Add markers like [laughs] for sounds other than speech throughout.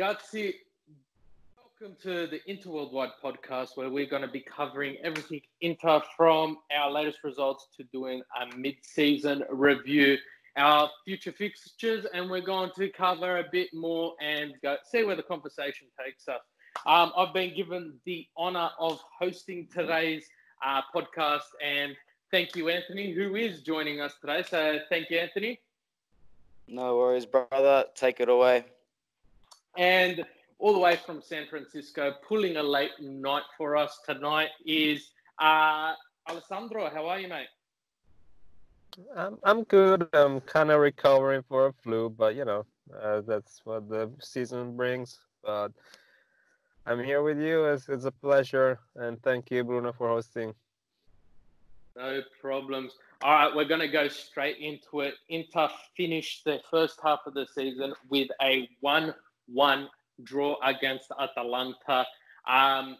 Gutsy. Welcome to the Inter Worldwide podcast, where we're going to be covering everything Inter from our latest results to doing a mid-season review, our future fixtures, and we're going to cover a bit more and go see where the conversation takes us. Um, I've been given the honour of hosting today's uh, podcast, and thank you, Anthony, who is joining us today. So, thank you, Anthony. No worries, brother. Take it away. And all the way from San Francisco, pulling a late night for us tonight is uh, Alessandro. How are you, mate? I'm I'm good. I'm kind of recovering for a flu, but you know uh, that's what the season brings. But I'm here with you. It's, it's a pleasure, and thank you, Bruno, for hosting. No problems. All right, we're going to go straight into it. Inter finished the first half of the season with a 1 1 draw against Atalanta. Um,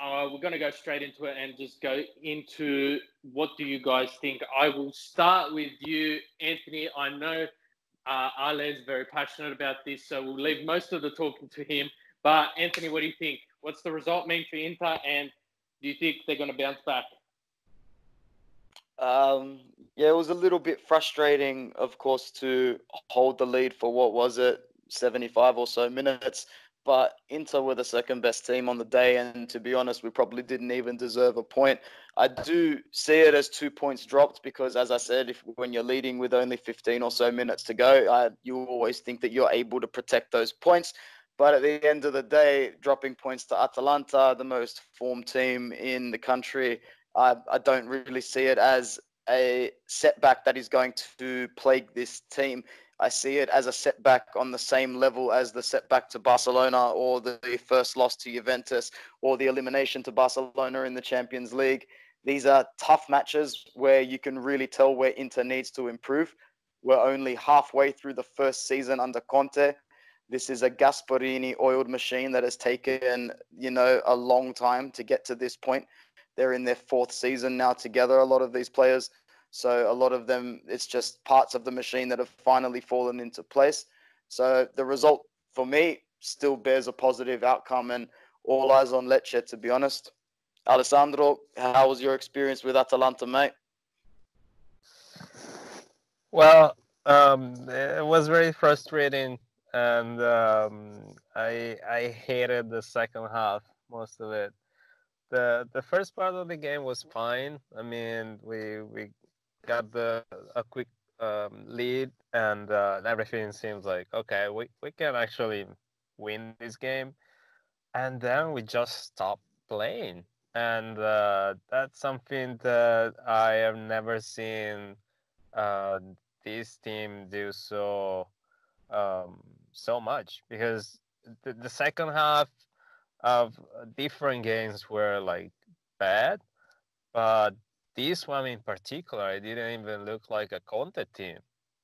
uh, we're going to go straight into it and just go into what do you guys think. I will start with you, Anthony. I know uh, Ale is very passionate about this, so we'll leave most of the talking to him. But Anthony, what do you think? What's the result mean for Inter, and do you think they're going to bounce back? Um, yeah, it was a little bit frustrating, of course, to hold the lead for what was it, 75 or so minutes. But Inter were the second best team on the day, and to be honest, we probably didn't even deserve a point. I do see it as two points dropped because, as I said, if when you're leading with only 15 or so minutes to go, I, you always think that you're able to protect those points. But at the end of the day, dropping points to Atalanta, the most formed team in the country, I, I don't really see it as a setback that is going to plague this team. I see it as a setback on the same level as the setback to Barcelona or the first loss to Juventus or the elimination to Barcelona in the Champions League. These are tough matches where you can really tell where Inter needs to improve. We're only halfway through the first season under Conte. This is a Gasperini oiled machine that has taken, you know, a long time to get to this point. They're in their fourth season now together, a lot of these players. So a lot of them, it's just parts of the machine that have finally fallen into place. So the result for me still bears a positive outcome and all eyes on Lecce, to be honest. Alessandro, how was your experience with Atalanta, mate? Well, um, it was very frustrating, and um, I I hated the second half, most of it the the first part of the game was fine. I mean, we we got the a quick um, lead, and uh, everything seems like okay, we we can actually win this game, and then we just stop playing, and uh, that's something that I have never seen uh, this team do so um, so much. Because the, the second half of different games were like bad, but this one in particular, it didn't even look like a Conte team.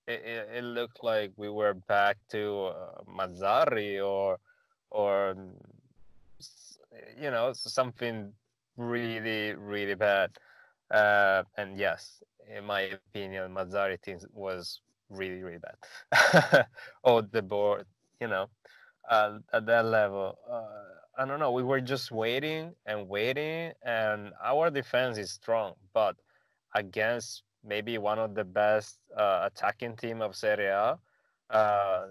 It, it, it looked like we were back to uh, Mazzarri or or you know something really really bad. Uh, and yes, in my opinion, Mazzarri team was really really bad. [laughs] oh, the board, you know, uh, at that level. Uh, I don't know. We were just waiting and waiting, and our defense is strong, but against maybe one of the best uh, attacking team of Serie A, uh,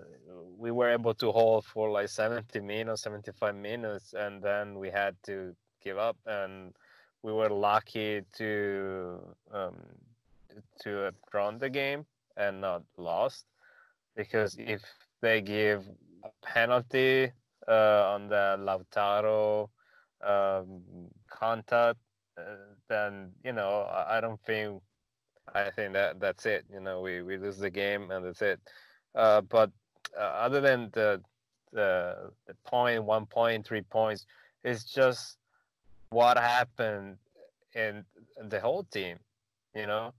we were able to hold for like 70 minutes, 75 minutes, and then we had to give up. And we were lucky to um, to have drawn the game and not lost, because if they give a penalty on the Lautaro um, contact, uh, then you know I, I, don't think I think that that's it. You know, we, we lose the game and that's it. Uh, but uh, other than the, the the point, one point, three points, it's just what happened in the whole team. You know,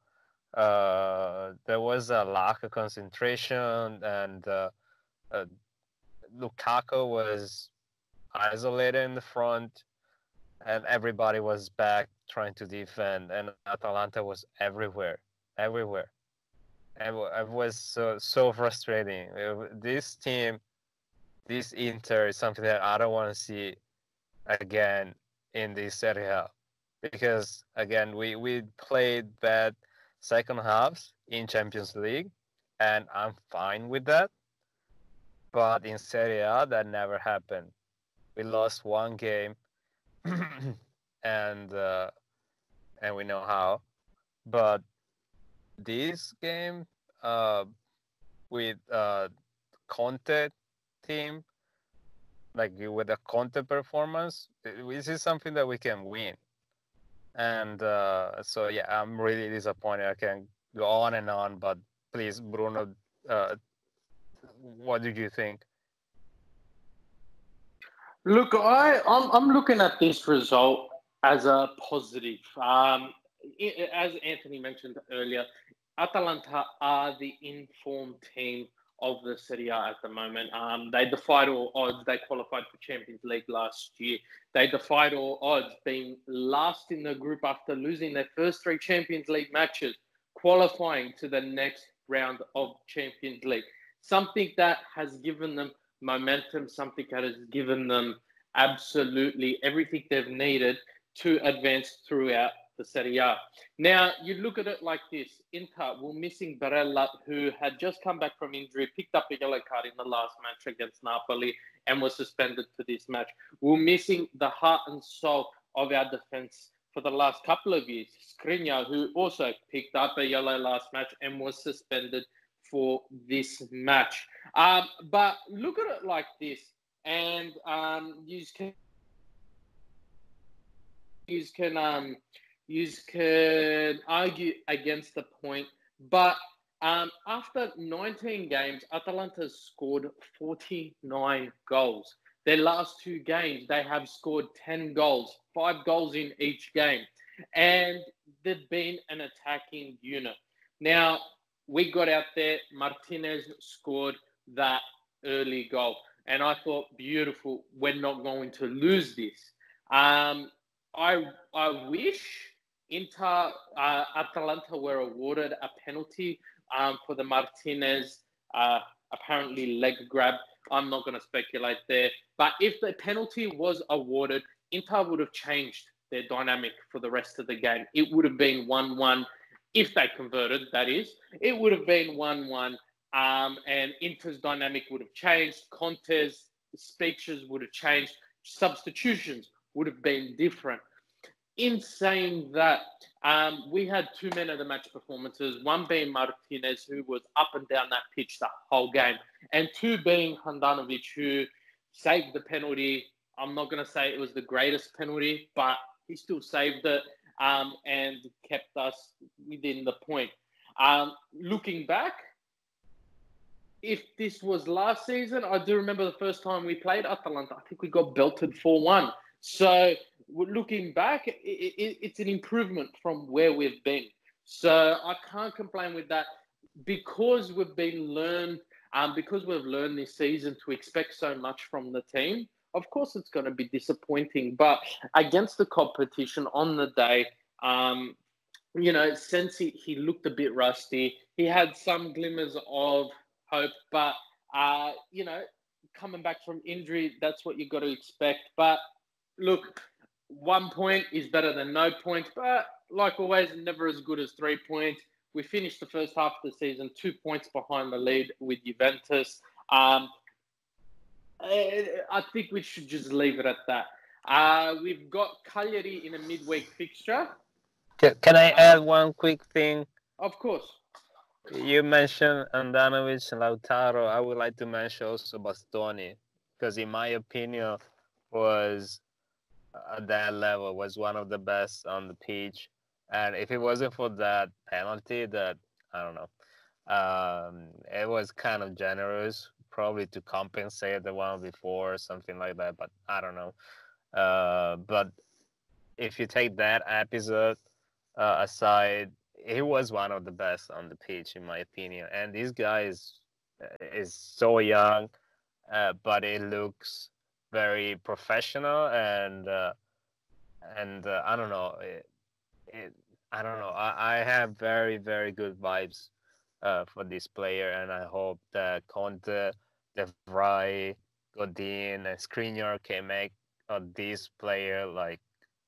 uh, there was a lack of concentration and uh, uh, Lukaku was isolated in the front, and everybody was back trying to defend, and Atalanta was everywhere, everywhere, and it was so so frustrating. This team this Inter is something that I don't want to see again in this Serie A because again we we played bad second halves in Champions League and I'm fine with that. But in Serie A that never happened. We lost one game [clears throat] and uh, and we know how. But this game uh, with uh, Conte team, like with a Conte performance, this is something that we can win. And uh, so, yeah, I'm really disappointed. I can go on and on, but please, Bruno, uh, what did you think? Look, I I'm, I'm looking at this result as a positive. Um, as Anthony mentioned earlier, Atalanta are the informed team of the Serie A at the moment. Um, they defied all odds. They qualified for Champions League last year. They defied all odds, being last in the group after losing their first three Champions League matches, qualifying to the next round of Champions League. Something that has given them momentum, something that has given them absolutely everything they've needed to advance throughout the Serie A. Now, you look at it like this Inter were missing Barella, who had just come back from injury, picked up a yellow card in the last match against Napoli, and was suspended to this match. We're missing the heart and soul of our defense for the last couple of years. Skriniar, who also picked up a yellow last match and was suspended for this match. Um, but look at it like this, and um, you can you can um, you can argue against the point, but um, after 19 games, Atalanta scored 49 goals. Their last two games, they have scored 10 goals, five goals in each game, and they've been an attacking unit. Now, we got out there, Martinez scored that early goal, and I thought, beautiful, we're not going to lose this. Um, I I wish Inter uh, Atalanta were awarded a penalty um, for the Martinez uh, apparently leg grab. I'm not going to speculate there, but if the penalty was awarded, Inter would have changed their dynamic for the rest of the game. It would have been one-one if they converted. That is, it would have been one-one, um, and Inter's dynamic would have changed. Conte's speeches would have changed. Substitutions would have been different. In saying that, um, we had two men of the match performances, one being Martinez, who was up and down that pitch the whole game, and two being Handanovic, who saved the penalty. I'm not going to say it was the greatest penalty, but he still saved it um, and kept us within the point. Um, looking back, if this was last season, I do remember the first time we played Atalanta. I think we got belted 4 1. So looking back, it, it, it's an improvement from where we've been. So I can't complain with that because we've been learned, um, because we've learned this season to expect so much from the team. Of course, it's going to be disappointing, but against the competition on the day, um, you know, Sensi he looked a bit rusty. He had some glimmers of hope, but uh, you know, coming back from injury, that's what you got to expect. But look, one point is better than no point. but like always, never as good as three points. We finished the first half of the season two points behind the lead with Juventus. Um, I think we should just leave it at that. Uh, we've got Cagliari in a midweek fixture. Can I add one quick thing? Of course. You mentioned Handanovic and Lautaro. I would like to mention also Bastoni because, in my opinion, was at that level was one of the best on the pitch. And if it wasn't for that penalty, that I don't know, um, it was kind of generous, probably to compensate the one before or something like that. But I don't know. Uh, but if you take that episode uh, aside, he was one of the best on the pitch, in my opinion. And this guy is is so young, uh, but it looks very professional and uh, and uh, I don't know. It, it, I don't know. I, I have very very good vibes uh, for this player, and I hope that Conte, Diego Godin and Skriniar can make uh, this player like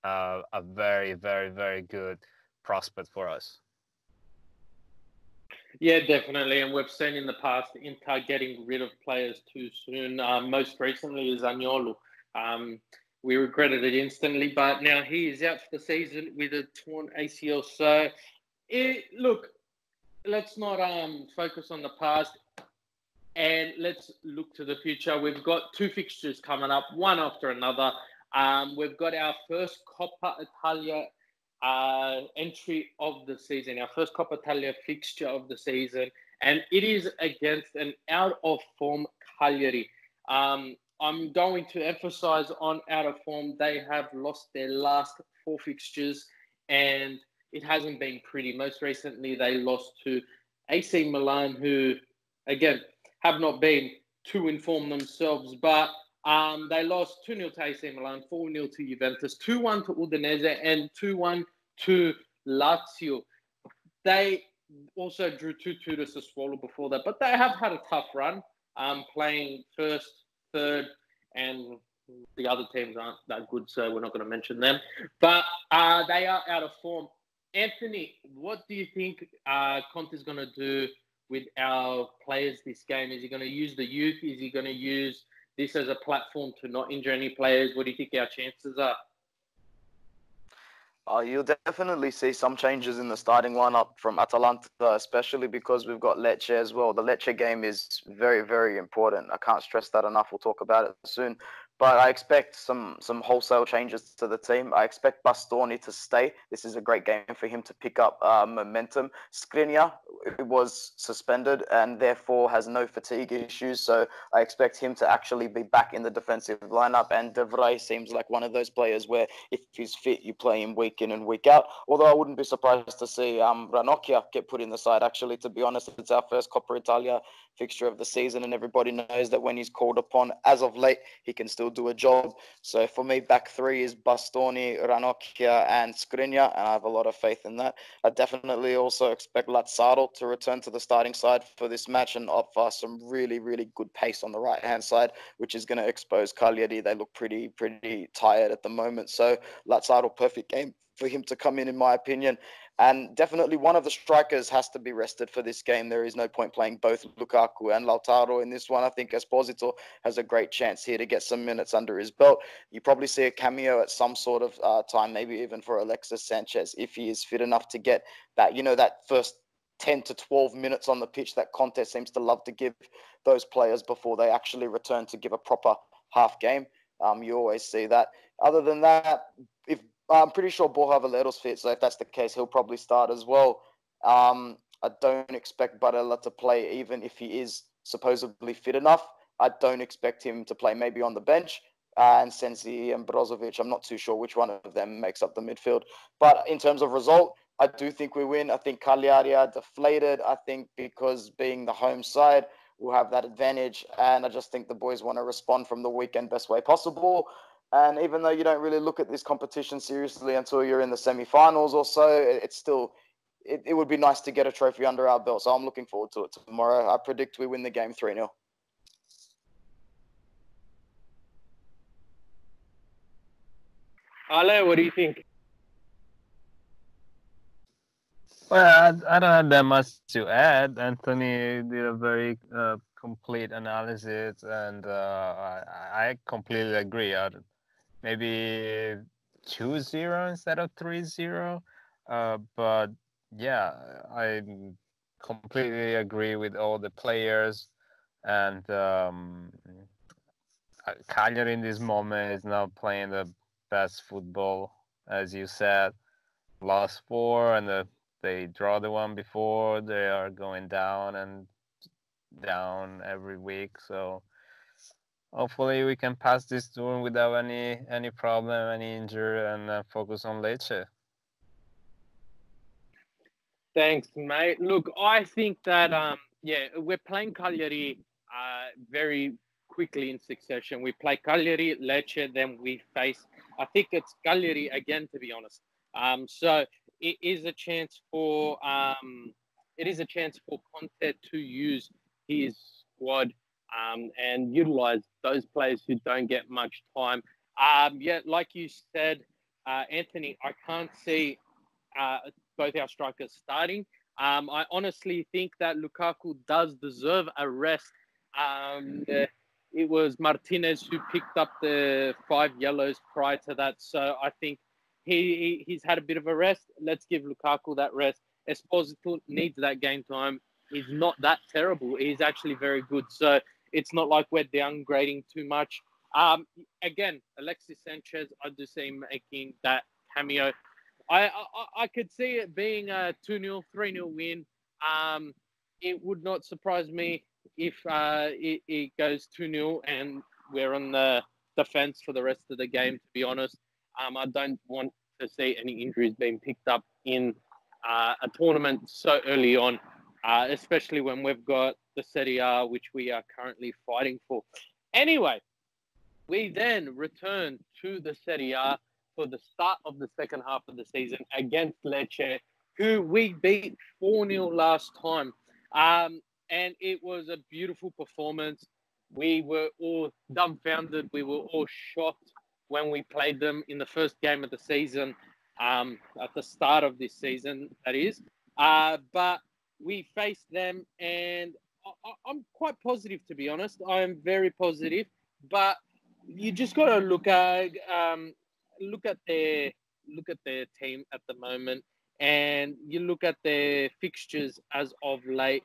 uh, a very, very, very good prospect for us. Yeah, definitely. And we've seen in the past Inter getting rid of players too soon. Um, most recently is Zaniolo. Um, we regretted it instantly, but now he is out for the season with a torn ACL. So, it, look, let's not um, focus on the past and let's look to the future. We've got two fixtures coming up, one after another. Um, we've got our first Coppa Italia uh, entry of the season, our first Coppa Italia fixture of the season, and it is against an out of form Cagliari. Um, I'm going to emphasize on out of form. They have lost their last four fixtures, and it hasn't been pretty. Most recently, they lost to AC Milan, who, again, have not been too informed themselves, but um, they lost 2 0 to AC Milan, 4 0 to Juventus, 2 1 to Udinese, and 2 1 to Lazio. They also drew 2 2 to Sassuolo before that, but they have had a tough run um, playing first, third, and the other teams aren't that good, so we're not going to mention them. But uh, they are out of form. Anthony, what do you think uh, Conte is going to do with our players this game? Is he going to use the youth? Is he going to use this as a platform to not injure any players? What do you think our chances are? Uh, you'll definitely see some changes in the starting lineup from Atalanta, especially because we've got Lecce as well. The Lecce game is very, very important. I can't stress that enough. We'll talk about it soon. But I expect some some wholesale changes to the team. I expect Bastoni to stay. This is a great game for him to pick up uh, momentum. Skriniar was suspended and therefore has no fatigue issues. So I expect him to actually be back in the defensive lineup. And De Vrij seems like one of those players where if he's fit, you play him week in and week out. Although I wouldn't be surprised to see um, Ranocchia get put in the side. Actually, to be honest, it's our first Coppa Italia fixture of the season, and everybody knows that when he's called upon, as of late, he can still do a job. So for me, back three is Bastoni, Ranocchia, and Skriniar, and I have a lot of faith in that. I definitely also expect Lazaro to return to the starting side for this match and offer some really, really good pace on the right hand side, which is going to expose Cagliari. They look pretty, pretty tired at the moment. So Lazaro, perfect game for him to come in, in my opinion. And definitely one of the strikers has to be rested for this game. There is no point playing both Lukaku and Lautaro in this one. I think Esposito has a great chance here to get some minutes under his belt. You probably see a cameo at some sort of uh, time, maybe even for Alexis Sanchez, if he is fit enough to get that, you know, that first 10 to 12 minutes on the pitch that Conte seems to love to give those players before they actually return to give a proper half game. Um, you always see that. Other than that, if I'm pretty sure Borja Valero's fit, so if that's the case, he'll probably start as well. Um, I don't expect Barella to play, even if he is supposedly fit enough. I don't expect him to play maybe on the bench. Uh, and Sensi and Brozovic, I'm not too sure which one of them makes up the midfield. But in terms of result, I do think we win. I think Cagliari are deflated. I think because being the home side, we'll have that advantage. And I just think the boys want to respond from the weekend best way possible. And even though you don't really look at this competition seriously until you're in the semi-finals or so, it's still it, it would be nice to get a trophy under our belt. So I'm looking forward to it tomorrow. I predict we win the game 3 0. Ale, what do you think? Well, I, I, don't have that much to add. Anthony did a very uh, complete analysis, and uh, I, I, completely agree. I'd, maybe 2-0 instead of 3-0 uh, but yeah i completely agree with all the players. And um, uh, Cagliari in this moment is not playing the best football as you said. Lost four and the, they draw the one before they are going down and down every week. So hopefully we can pass this tour without any any problem, any injury, and uh, focus on Lecce. Thanks, mate. Look, I think that um, yeah, we're playing Cagliari uh, very quickly in succession. We play Cagliari, Lecce, then we face. I think it's Cagliari again, to be honest. Um, so it is a chance for um, it is a chance for Conte to use his squad um, and utilize those players who don't get much time. Um, yeah, like you said, uh, Anthony, I can't see uh, both our strikers starting. Um, I honestly think that Lukaku does deserve a rest. Um, it was Martinez who picked up the five yellows prior to that, so I think he, he's had a bit of a rest. Let's give Lukaku that rest. Esposito needs that game time. He's not that terrible. He's actually very good. So it's not like we're downgrading too much. Um, again, Alexis Sanchez, I do see him making that cameo. I, I, I could see it being a 2 0, 3 0 win. Um, it would not surprise me if uh, it, it goes 2 0 and we're on the defense for the rest of the game, to be honest. Um, I don't want to see any injuries being picked up in uh, a tournament so early on, uh, especially when we've got the Serie A, which we are currently fighting for. Anyway, we then return to the Serie A for the start of the second half of the season against Lecce, who we beat 4 0 last time. Um, and it was a beautiful performance. We were all dumbfounded. We were all shocked when we played them in the first game of the season, um, at the start of this season, that is. Uh, but we faced them, and I, am quite positive, to be honest. I am very positive, but you just got to look at um, look at their look at their team at the moment, and you look at their fixtures as of late.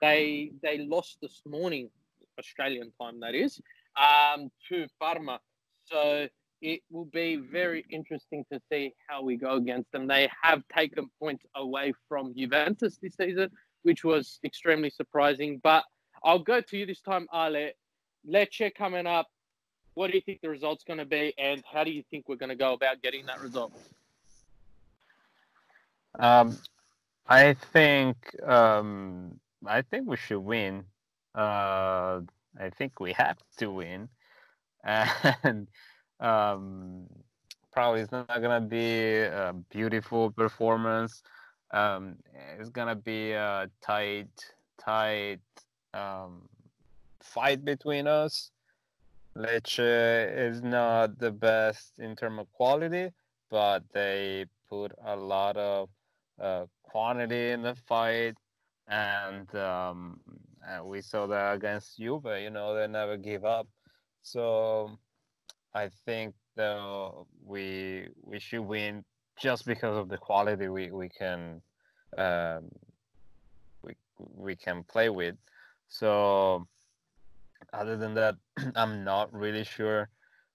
They they lost this morning, Australian time, that is, um, to Parma. So it will be very interesting to see how we go against them. They have taken points away from Juventus this season, which was extremely surprising. But I'll go to you this time, Ale. Lecce coming up. What do you think the result's going to be, and how do you think we're going to go about getting that result? Um, I think um, I think we should win. Uh, I think we have to win, [laughs] and um, probably it's not gonna be a beautiful performance. Um, it's gonna be a tight, tight um, fight between us. Lecce is not the best in terms of quality, but they put a lot of uh, quantity in the fight, and, um, and we saw that against Juve. You know, they never give up. So I think though we we should win just because of the quality we we can um, we we can play with. So other than that, [clears throat] I'm not really sure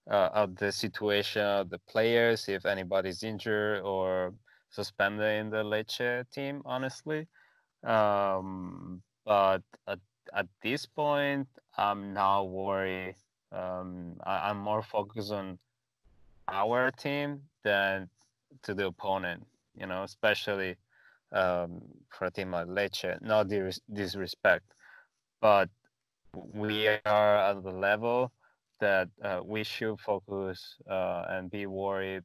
uh, of the situation of the players if anybody's injured or suspended in the Lecce team. Honestly, um, but at at this point, I'm not worried um, I, am more focused on our team than to the opponent. You know, especially um, for a team like Lecce. No dis- disrespect, but we are at the level that uh, we should focus uh, and be worried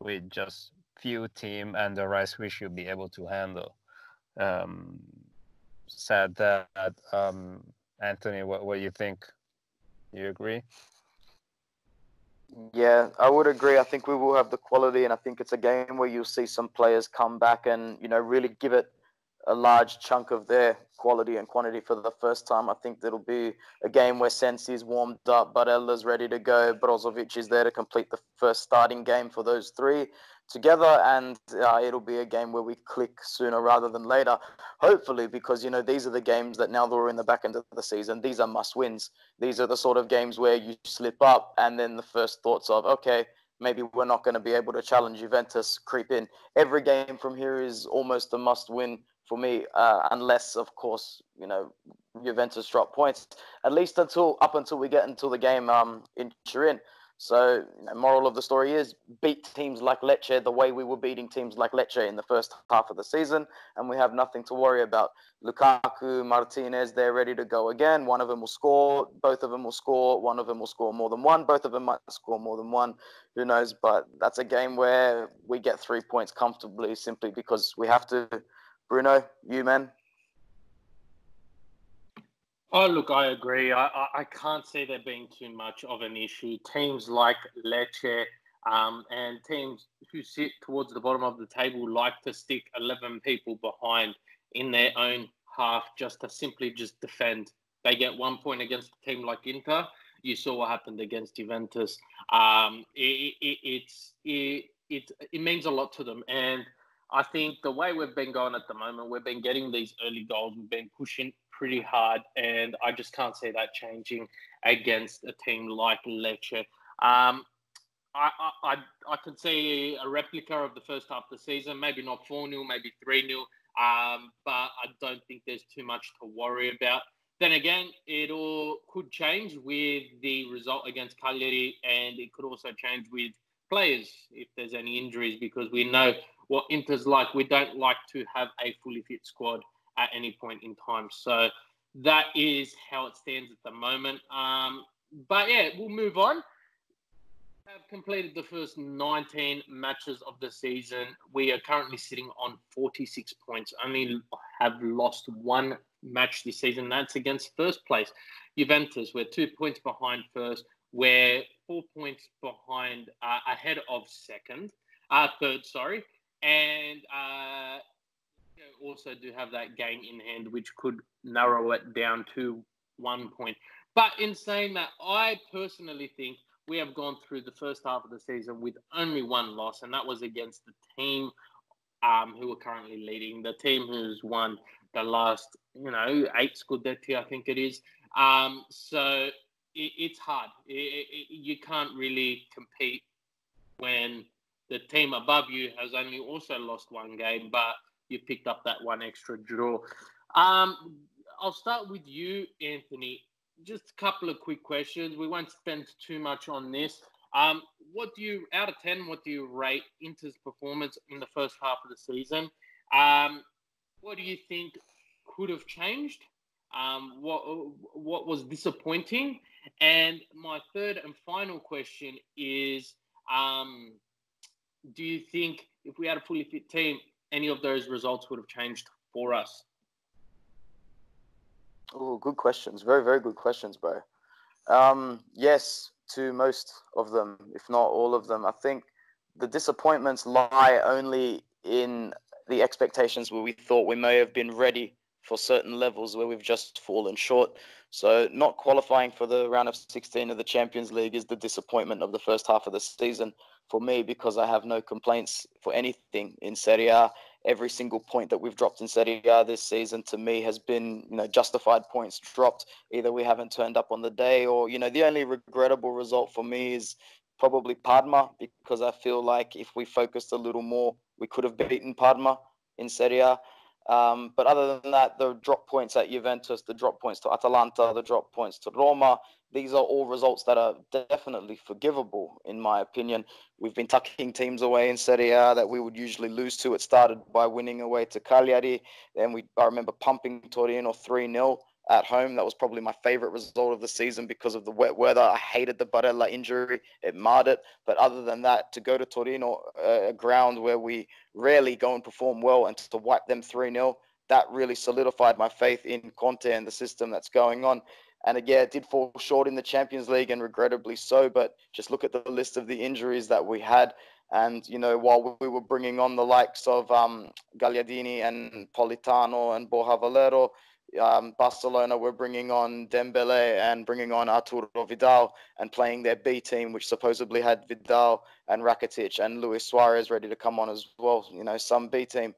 with just few team and the rest we should be able to handle. Um, said that, um, Anthony, what, what do you think you agree? Yeah, I would agree. I think we will have the quality, and I think it's a game where you'll see some players come back and you know really give it a large chunk of their quality and quantity for the first time. I think it'll be a game where Sensi is warmed up, Barella's ready to go, Brozovic is there to complete the first starting game for those three together, and uh, it'll be a game where we click sooner rather than later. Hopefully, because you know these are the games that now that we're in the back end of the season, these are must wins. These are the sort of games where you slip up, and then the first thoughts of okay, maybe we're not going to be able to challenge Juventus creep in. Every game from here is almost a must win for me, uh, unless of course you know Juventus drop points. At least until up until we get until the game um, in Turin. So, you know, moral of the story is beat teams like Lecce the way we were beating teams like Lecce in the first half of the season, and we have nothing to worry about. Lukaku, Martinez, they're ready to go again. One of them will score, both of them will score, one of them will score more than one, both of them might score more than one. Who knows? But that's a game where we get three points comfortably simply because we have to. Bruno, you man. Oh, look, I agree. I, I, I, can't see there being too much of an issue. Teams like Lecce um, and teams who sit towards the bottom of the table like to stick 11 people behind in their own half just to simply just defend. They get one point against a team like Inter. You saw what happened against Juventus. Um, it, it, it's it, it it means a lot to them, and I think the way we've been going at the moment, we've been getting these early goals, we've been pushing pretty hard, and I just can't see that changing against a team like Lecce. Um, I, I, I can see a replica of the first half of the season, maybe not 4 0, maybe 3 0, um, but I don't think there's too much to worry about. Then again, it all could change with the result against Cagliari, and it could also change with players if there's any injuries, because we know what Inter's like. We don't like to have a fully fit squad at any point in time. So that is how it stands at the moment. Um, but yeah, we'll move on. Have completed the first 19 matches of the season. We are currently sitting on 46 points. Only have lost one match this season. That's against first place Juventus. We're two points behind first. We're four points behind, uh, ahead of second, uh, third, sorry and uh, also do have that game in hand, which could narrow it down to one point. But in saying that, I personally think we have gone through the first half of the season with only one loss, and that was against the team um, who are currently leading, the team who's won the last, you know, eight Scudetti, I think it is. Um, so it, it's hard. It, it, you can't really compete when the team above you has only also lost one game, but you picked up that one extra draw. Um, I'll start with you, Anthony. Just a couple of quick questions. We won't spend too much on this. Um, what do you, out of 10, what do you rate Inter's performance in the first half of the season? Um, what do you think could have changed? Um, what, what was disappointing? And my third and final question is um, do you think if we had a fully fit team, any of those results would have changed for us? Oh, good questions. Very, very good questions, bro. Um, yes, to most of them, if not all of them. I think the disappointments lie only in the expectations where we thought we may have been ready for certain levels where we've just fallen short. So, not qualifying for the round of 16 of the Champions League is the disappointment of the first half of the season for me because I have no complaints for anything in Serie A. Every single point that we've dropped in Serie A this season to me has been, you know, justified points dropped. Either we haven't turned up on the day or, you know, the only regrettable result for me is probably Parma because I feel like if we focused a little more, we could have beaten Parma in Serie A. Um, but other than that, the drop points at Juventus, the drop points to Atalanta, the drop points to Roma, these are all results that are definitely forgivable, in my opinion. We've been tucking teams away in Serie A that we would usually lose to. It started by winning away to Cagliari. Then we, I remember pumping Torino 3 0 at home. That was probably my favorite result of the season because of the wet weather. I hated the Barella injury, it marred it. But other than that, to go to Torino, a ground where we rarely go and perform well, and to wipe them 3 0, that really solidified my faith in Conte and the system that's going on. And again, it did fall short in the Champions League and regrettably so. But just look at the list of the injuries that we had. And, you know, while we were bringing on the likes of um, Gagliardini and Politano and Borja Valero, um, Barcelona were bringing on Dembele and bringing on Arturo Vidal and playing their B team, which supposedly had Vidal and Rakitic and Luis Suarez ready to come on as well. You know, some B team.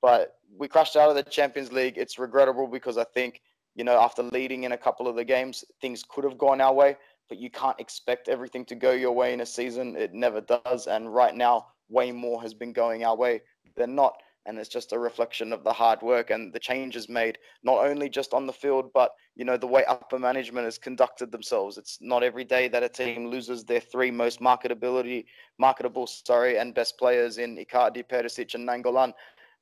But we crashed out of the Champions League. It's regrettable because I think you know, after leading in a couple of the games, things could have gone our way, but you can't expect everything to go your way in a season. It never does. And right now, way more has been going our way than not. And it's just a reflection of the hard work and the changes made, not only just on the field, but you know the way upper management has conducted themselves. It's not every day that a team loses their three most marketability, marketable, sorry, and best players in Icardi, Perisic, and Nainggolan,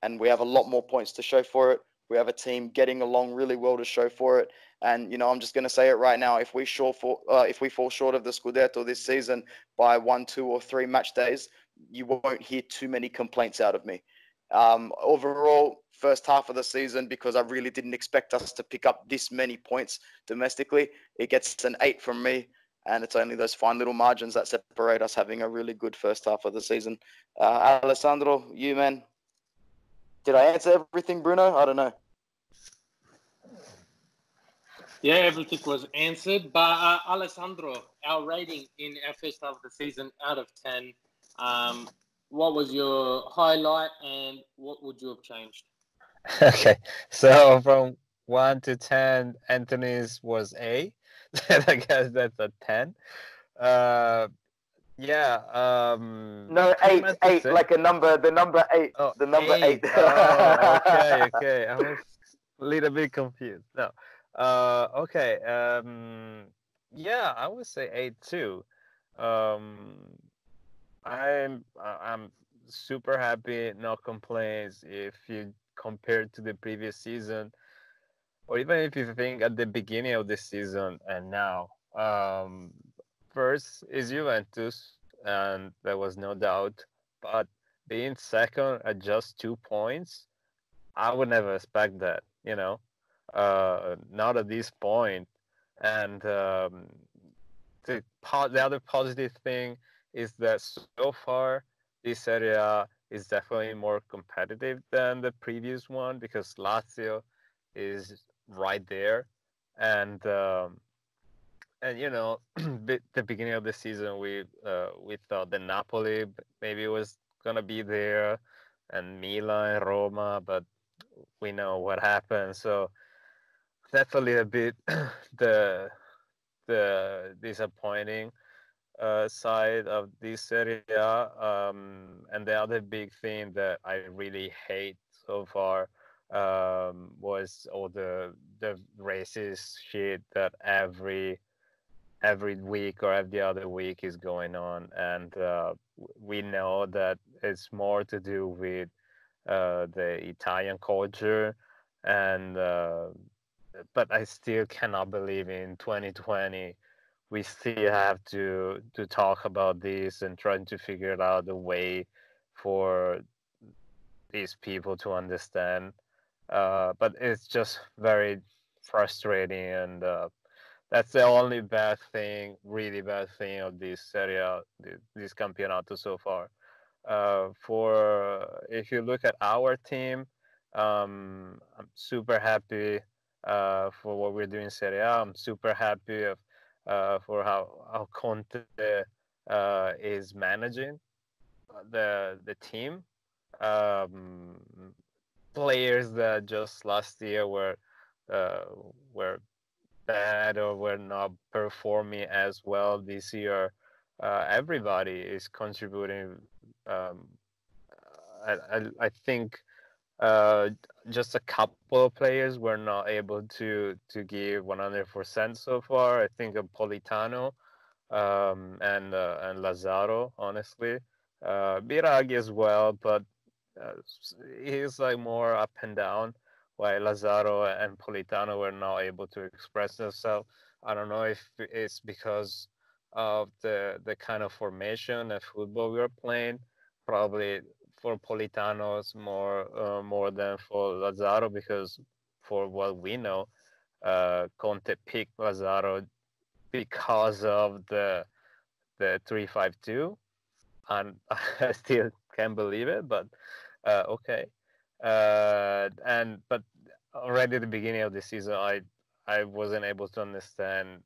and we have a lot more points to show for it. We have a team getting along really well to show for it. And you know, I'm just going to say it right now. If we short for, uh, if we fall short of the Scudetto this season by one, two, or three match days, you won't hear too many complaints out of me. Um, overall, first half of the season because I really didn't expect us to pick up this many points domestically. It gets an eight from me, and it's only those fine little margins that separate us having a really good first half of the season. Uh, Alessandro, you man, did I answer everything, Bruno? I don't know. Yeah, everything was answered. But uh, Alessandro, our rating in our first half of the season out of 10, um, what was your highlight and what would you have changed? [laughs] Okay, so from 1 to 10, Anthony's was A. [laughs] I guess that's a 10. Uh, yeah. Um, no, eight, eight, like a number, the number eight, oh, the number eight. eight. oh, okay, [laughs] okay. I was a little bit confused. No. Uh, okay. Um, yeah, I would say eight too. Um, I'm I'm super happy, no complaints. If you compare to the previous season, or even if you think at the beginning of the season and now, um, first is Juventus, and there was no doubt. But being second at just two points, I would never expect that. You know, uh, not at this point. And um, the the other positive thing is that so far this Serie A is definitely more competitive than the previous one because Lazio is right there, and um, and you know [clears throat] the beginning of the season we uh, we thought that Napoli maybe was gonna be there, and Milan, Roma, but we know what happened. So that's a little bit [clears throat] the the disappointing uh, side of this Serie A. Um, and the other big thing that I really hate so far um, was all the the racist shit that every every week or every other week is going on, and uh, we know that it's more to do with uh, the Italian culture and uh, but I still cannot believe in 2020 we still have to to talk about this and trying to figure out a way for these people to understand. Uh, but it's just very frustrating, and uh, that's the only bad thing, really bad thing of this Serie, this campeonato so far. Uh, for if you look at our team, um, I'm super happy uh, for what we're doing in Serie A. I'm super happy of, uh, for how how Conte uh, is managing the the team. Um, players that just last year were uh, were bad or were not performing as well this year. Uh, everybody is contributing. Um, I, I, I think uh, just a couple of players were not able to to give 100% so far. I think of Politano um, and uh, and Lazaro, honestly, uh, Biraghi as well, but uh, he's like more up and down. While Lazaro and Politano were not able to express themselves. I don't know if it's because of the the kind of formation and football we were playing. Probably for Politanos more uh, more than for Lazaro because for what we know, uh, Conte picked Lazaro because of the the three five two, and [laughs] I still can't believe it, but uh, okay. Uh, and but already at the beginning of the season, I I wasn't able to understand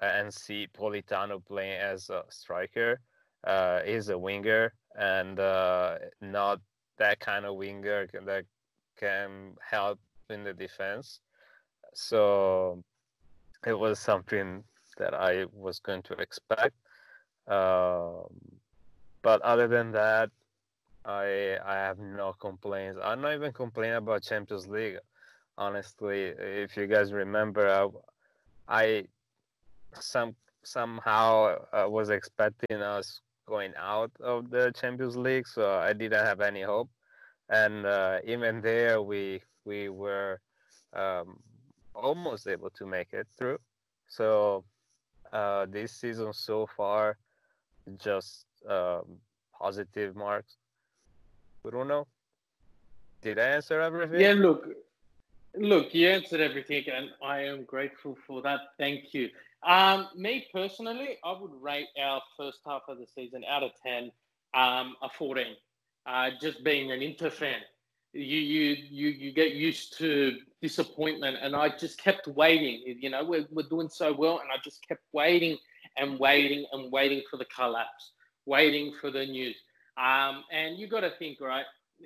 and see Politano playing as a striker. Uh, he's a winger and uh, not that kind of winger that can help in the defense. So it was something that I was going to expect. Um, but other than that, I I have no complaints. I'm not even complaining about Champions League. Honestly, if you guys remember, I, I some somehow uh, was expecting us going out of the Champions League, so I didn't have any hope. And uh, even there, we we were um, almost able to make it through. So uh, this season so far, just um, positive marks. Bruno. Did I answer everything? Yeah, look, look, you answered everything, and I am grateful for that. Thank you. Um, me personally, I would rate our first half of the season out of ten, um, a fourteen. Uh, just being an Inter fan, you you you you get used to disappointment, and I just kept waiting. You know, we're we're doing so well, and I just kept waiting and waiting and waiting for the collapse, waiting for the news. Um, and you got to think, right?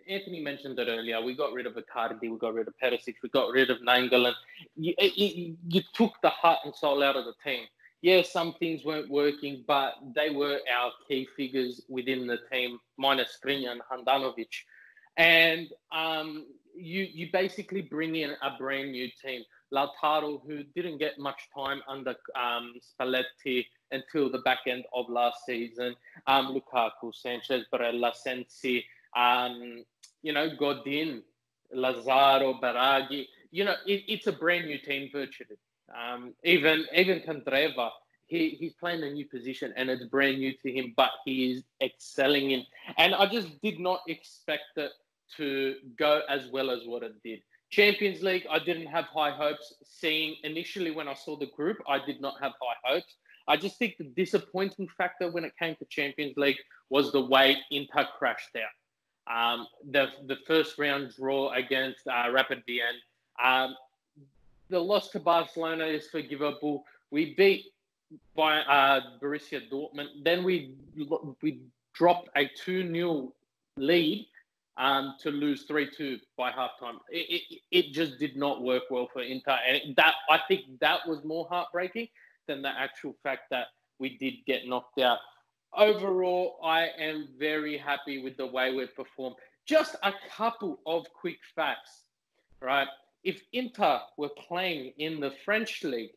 Anthony mentioned it earlier. We got rid of Icardi, we got rid of Perisic, we got rid of Nainggolan. You, you, you, took the heart and soul out of the team. Yeah, some things weren't working, but they were our key figures within the team, minus Skriniar and Handanovic. And um, you you basically bring in a brand new team. Lautaro, who didn't get much time under um, Spalletti until the back end of last season, um, Lukaku, Sanchez, Barella, Sensi, um, you know, Godin, Lazaro, Biraghi. You know, it, it's a brand new team virtually. Um, even even Candreva, he, he's playing a new position and it's brand new to him, but he is excelling in. And I just did not expect it to go as well as what it did. Champions League, I didn't have high hopes. Seeing initially when I saw the group, I did not have high hopes. I just think the disappointing factor when it came to Champions League was the way Inter crashed out. Um, the the first round draw against uh, Rapid Vienna. Um, the loss to Barcelona is forgivable. We beat by uh, Borussia Dortmund. Then we we dropped a 2 0 lead um, to lose 3 2 by halftime. It, it, it just did not work well for Inter. And that I think that was more heartbreaking than the actual fact that we did get knocked out. Overall, I am very happy with the way we've performed. Just a couple of quick facts, right? If Inter were playing in the French league,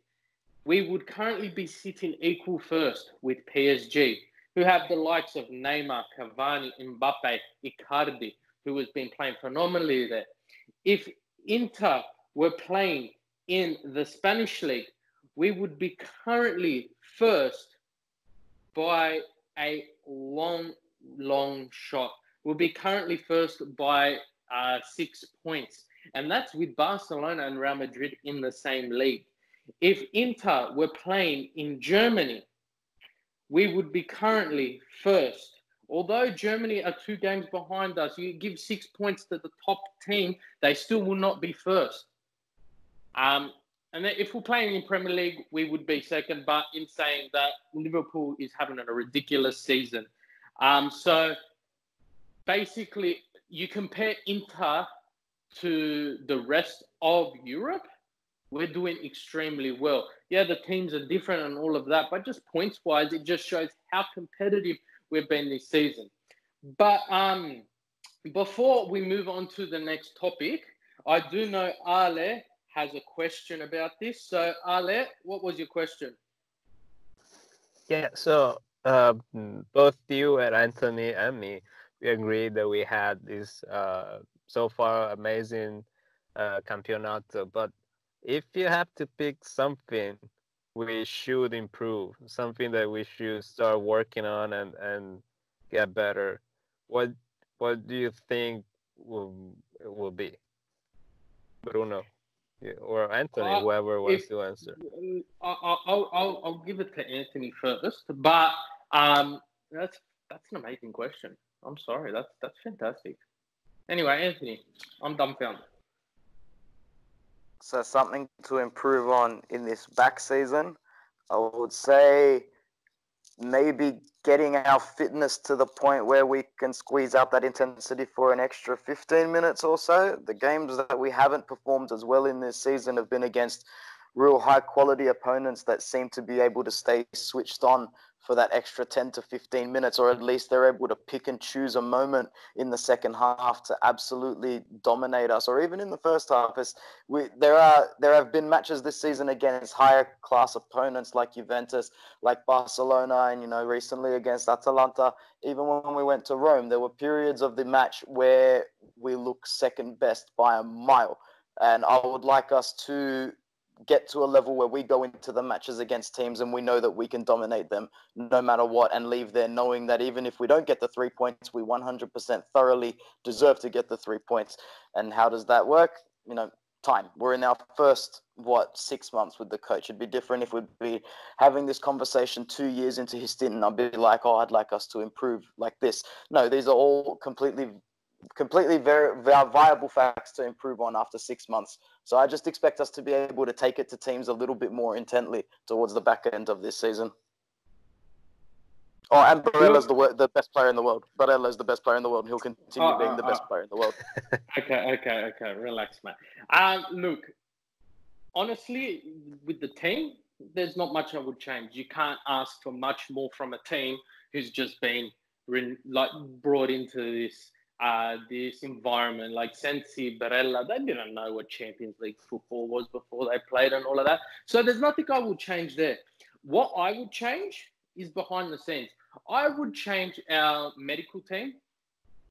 we would currently be sitting equal first with PSG, who have the likes of Neymar, Cavani, Mbappe, Icardi, who has been playing phenomenally there. If Inter were playing in the Spanish league, we would be currently first by a long, long shot. We'll be currently first by uh, six points, and that's with Barcelona and Real Madrid in the same league. If Inter were playing in Germany, we would be currently first Although Germany are two games behind us, you give six points to the top team, they still will not be first. Um, and if we're playing in Premier League, we would be second. But in saying that, Liverpool is having a ridiculous season. Um, so basically, you compare Inter to the rest of Europe, we're doing extremely well. Yeah, the teams are different and all of that, but just points wise, it just shows how competitive we've been this season. But um, before we move on to the next topic, I do know Ale has a question about this. So, Ale, what was your question? Yeah, so uh, both you and Anthony and me, we agree that we had this uh, so far amazing uh, campeonato. But if you have to pick something we should improve, something that we should start working on and, and get better. What what do you think will will be? Bruno or Anthony, uh, whoever wants if, to answer. I'll, I'll, I'll, I'll give it to Anthony first, but um, that's that's an amazing question. I'm sorry, that's that's fantastic. Anyway, Anthony, I'm dumbfounded. So something to improve on in this back season, I would say maybe getting our fitness to the point where we can squeeze out that intensity for an extra 15 minutes or so. The games that we haven't performed as well in this season have been against real high quality opponents that seem to be able to stay switched on for that extra 10 to 15 minutes, or at least they're able to pick and choose a moment in the second half to absolutely dominate us, or even in the first half. It's, we, there are there have been matches this season against higher class opponents like Juventus, like Barcelona, and you know recently against Atalanta. Even when we went to Rome, there were periods of the match where we look second best by a mile, and I would like us to get to a level where we go into the matches against teams and we know that we can dominate them no matter what and leave there knowing that even if we don't get the three points, we 100% thoroughly deserve to get the three points. And how does that work? You know, time. We're in our first, what, six months with the coach. It'd be different if we'd be having this conversation two years into his stint and I'd be like, oh, I'd like us to improve like this. No, these are all completely completely very viable facts to improve on after six months. So I just expect us to be able to take it to teams a little bit more intently towards the back end of this season. Oh, and Barella's the the best player in the world. Barella's the best player in the world, and he'll continue oh, being oh, the best oh. player in the world. [laughs] okay, okay, okay. Relax, man. Um, look, honestly, with the team, there's not much I would change. You can't ask for much more from a team who's just been like brought into this uh, this environment. Like Sensi, Barella, they didn't know what Champions League football was before they played and all of that. So there's nothing I would change there. What I would change is behind the scenes. I would change our medical team,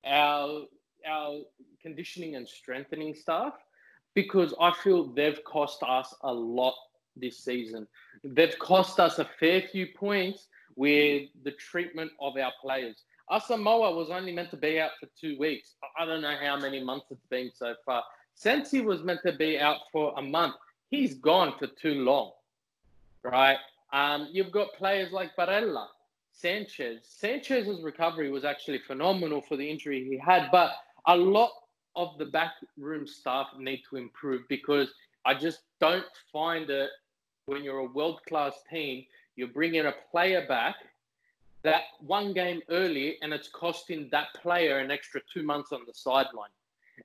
our our conditioning and strengthening staff, because I feel they've cost us a lot this season. They've cost us a fair few points with the treatment of our players. Asamoah was only meant to be out for two weeks. I don't know how many months it's been so far. Since he was meant to be out for a month. He's gone for too long, right? Um, you've got players like Barella, Sanchez. Sanchez's recovery was actually phenomenal for the injury he had, but a lot of the backroom staff need to improve because I just don't find it when you're a world class team, you're bringing a player back that one game early and it's costing that player an extra two months on the sideline.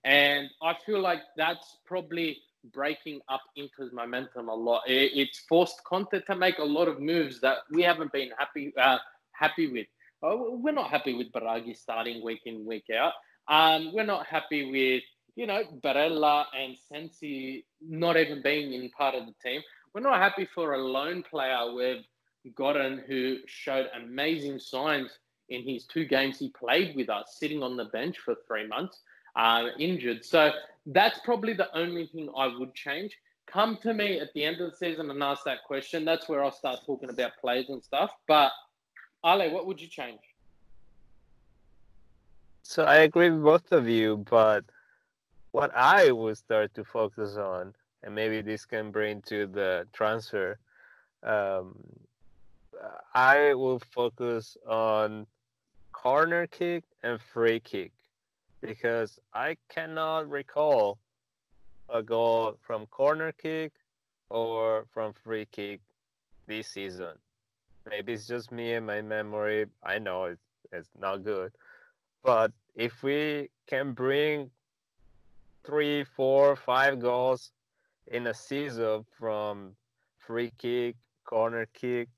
And I feel like that's probably breaking up Inter's momentum a lot. It's forced Conte to make a lot of moves that we haven't been happy uh, happy with. Oh, we're not happy with Biraghi starting week in week out. Um, we're not happy with you know Barella and Sensi not even being in part of the team. We're not happy for a lone player with Godin who showed amazing signs in his two games he played with us, sitting on the bench for three months, uh, injured. So that's probably the only thing I would change. Come to me at the end of the season and ask that question. That's where I'll start talking about players and stuff. But Ale, what would you change? So I agree with both of you, but what I would start to focus on, and maybe this can bring to the transfer, um, I will focus on corner kick and free kick because I cannot recall a goal from corner kick or from free kick this season. Maybe it's just me and my memory. I know it's, it's not good. But if we can bring three, four, five goals in a season from free kick, corner kick,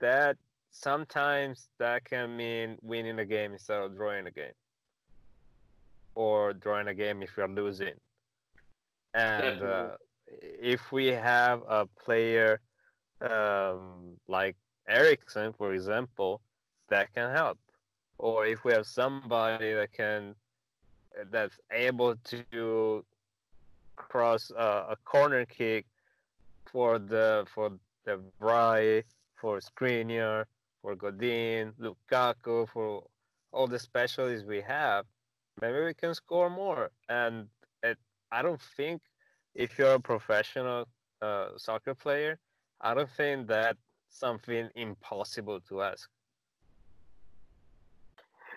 that sometimes that can mean winning a game instead of drawing a game or drawing a game if you're losing. And uh, if we have a player um, like Eriksen, for example, that can help, or if we have somebody that can that's able to cross uh, a corner kick for the for the right for Skriniar, for Godin, Lukaku, for all the specialists we have, maybe we can score more. And it, I don't think if you're a professional uh, soccer player, I don't think that's something impossible to ask.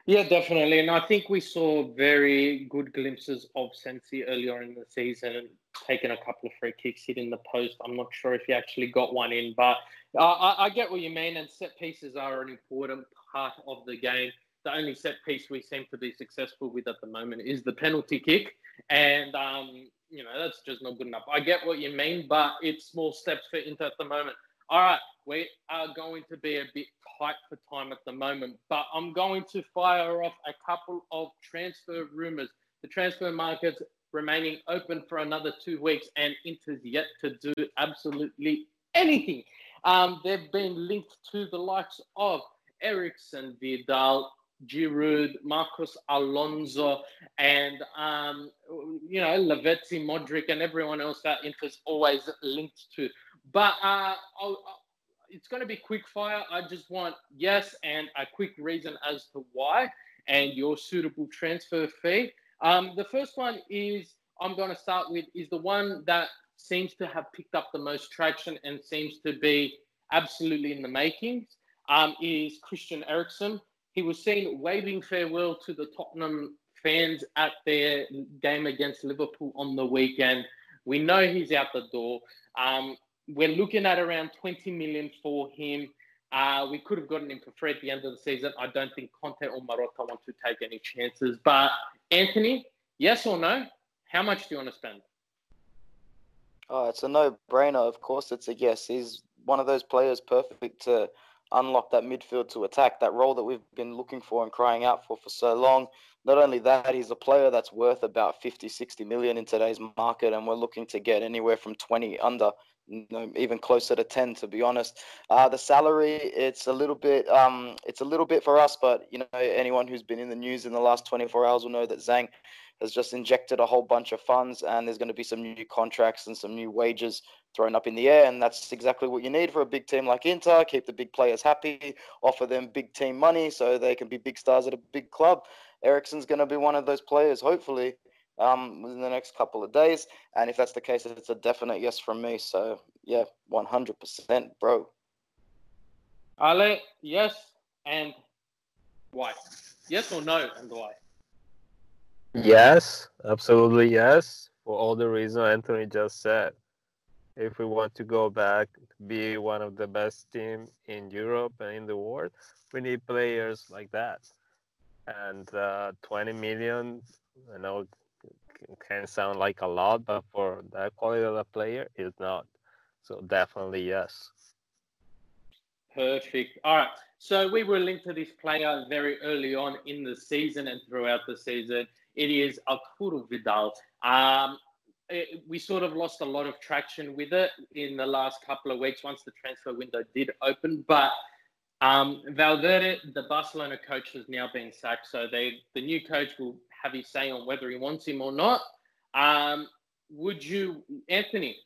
Yeah, definitely. And I think we saw very good glimpses of Sensi earlier in the season, taking a couple of free kicks, hitting the post. I'm not sure if he actually got one in, but uh, I, I, get what you mean. And set pieces are an important part of the game. The only set piece we seem to be successful with at the moment is the penalty kick. And, um, you know, that's just not good enough. I get what you mean, but it's small steps for Inter at the moment. All right, we are going to be a bit tight for time at the moment, but I'm going to fire off a couple of transfer rumors. The transfer market's remaining open for another two weeks, and Inter's yet to do absolutely anything. Um, they've been linked to the likes of Eriksen, Vidal, Giroud, Marcos Alonso, and um, you know, Lavezzi, Modric, and everyone else that Inter's always linked to. But uh, I'll, it's going to be quick fire. I just want yes and a quick reason as to why and your suitable transfer fee. Um, the first one is I'm going to start with is the one that seems to have picked up the most traction and seems to be absolutely in the makings. Um, is Christian Eriksen. He was seen waving farewell to the Tottenham fans at their game against Liverpool on the weekend. We know he's out the door. Um, we're looking at around 20 million for him. Uh, we could have gotten him for free at the end of the season. I don't think Conte or Marotta want to take any chances. But Anthony, yes or no? How much do you want to spend? Oh, it's a no-brainer. Of course, it's a yes. He's one of those players perfect to unlock that midfield to attack that role that we've been looking for and crying out for for so long. Not only that, he's a player that's worth about 50, 60 million in today's market, and we're looking to get anywhere from 20 under you know, even closer to 10 to be honest. Uh, the salary it's a little bit um, it's a little bit for us but you know anyone who's been in the news in the last 24 hours will know that zhang has just injected a whole bunch of funds and there's going to be some new contracts and some new wages thrown up in the air and that's exactly what you need for a big team like inter. Keep the big players happy offer them big team money so they can be big stars at a big club. Eriksen's going to be one of those players hopefully um, within the next couple of days. And if that's the case, it's a definite yes from me. So yeah, 100%, bro. Ale, yes, and why? Yes or no, and why? Yes, absolutely yes. For all the reasons Anthony just said. If we want to go back, be one of the best team in Europe and in the world, we need players like that. And uh, 20 million, I know can sound like a lot, but for that quality of a player, it's not. So definitely yes. Perfect. All right. So we were linked to this player very early on in the season and throughout the season. It is Arturo Vidal. Um, it, we sort of lost a lot of traction with it in the last couple of weeks once the transfer window did open. But um, Valverde, the Barcelona coach, has now been sacked. So they, the new coach will have his say on whether he wants him or not. Um, would you, Anthony,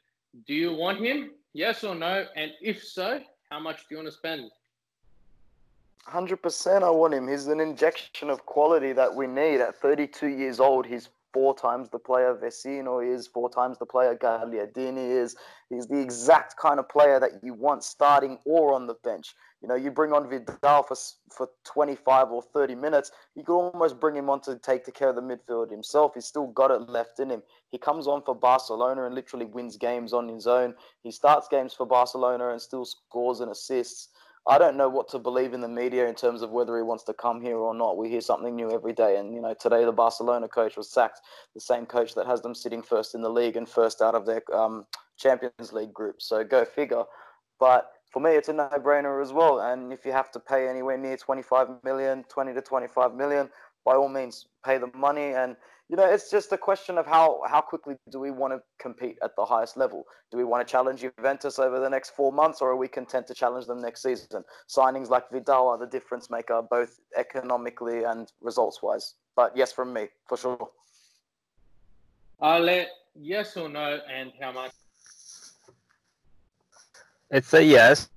do you want him? Yes or no? And if so, how much do you want to spend? 100% I want him. He's an injection of quality that we need. At 32 years old, he's four times the player Vecino is, four times the player Gagliardini is. He's the exact kind of player that you want starting or on the bench. You know, you bring on Vidal for for 25 or 30 minutes, you could almost bring him on to take care of the midfield himself. He's still got it left in him. He comes on for Barcelona and literally wins games on his own. He starts games for Barcelona and still scores and assists. I don't know what to believe in the media in terms of whether he wants to come here or not. We hear something new every day. And, you know, today the Barcelona coach was sacked, the same coach that has them sitting first in the league and first out of their um, Champions League group. So go figure. But for me, it's a no-brainer as well. And if you have to pay anywhere near 25 million, 20 to 25 million, by all means, pay the money. And you know, it's just a question of how how quickly do we want to compete at the highest level? Do we want to challenge Juventus over the next four months, or are we content to challenge them next season? Signings like Vidal are the difference maker, both economically and results-wise. But yes, from me for sure. Ale, yes or no, and how much? It's a yes.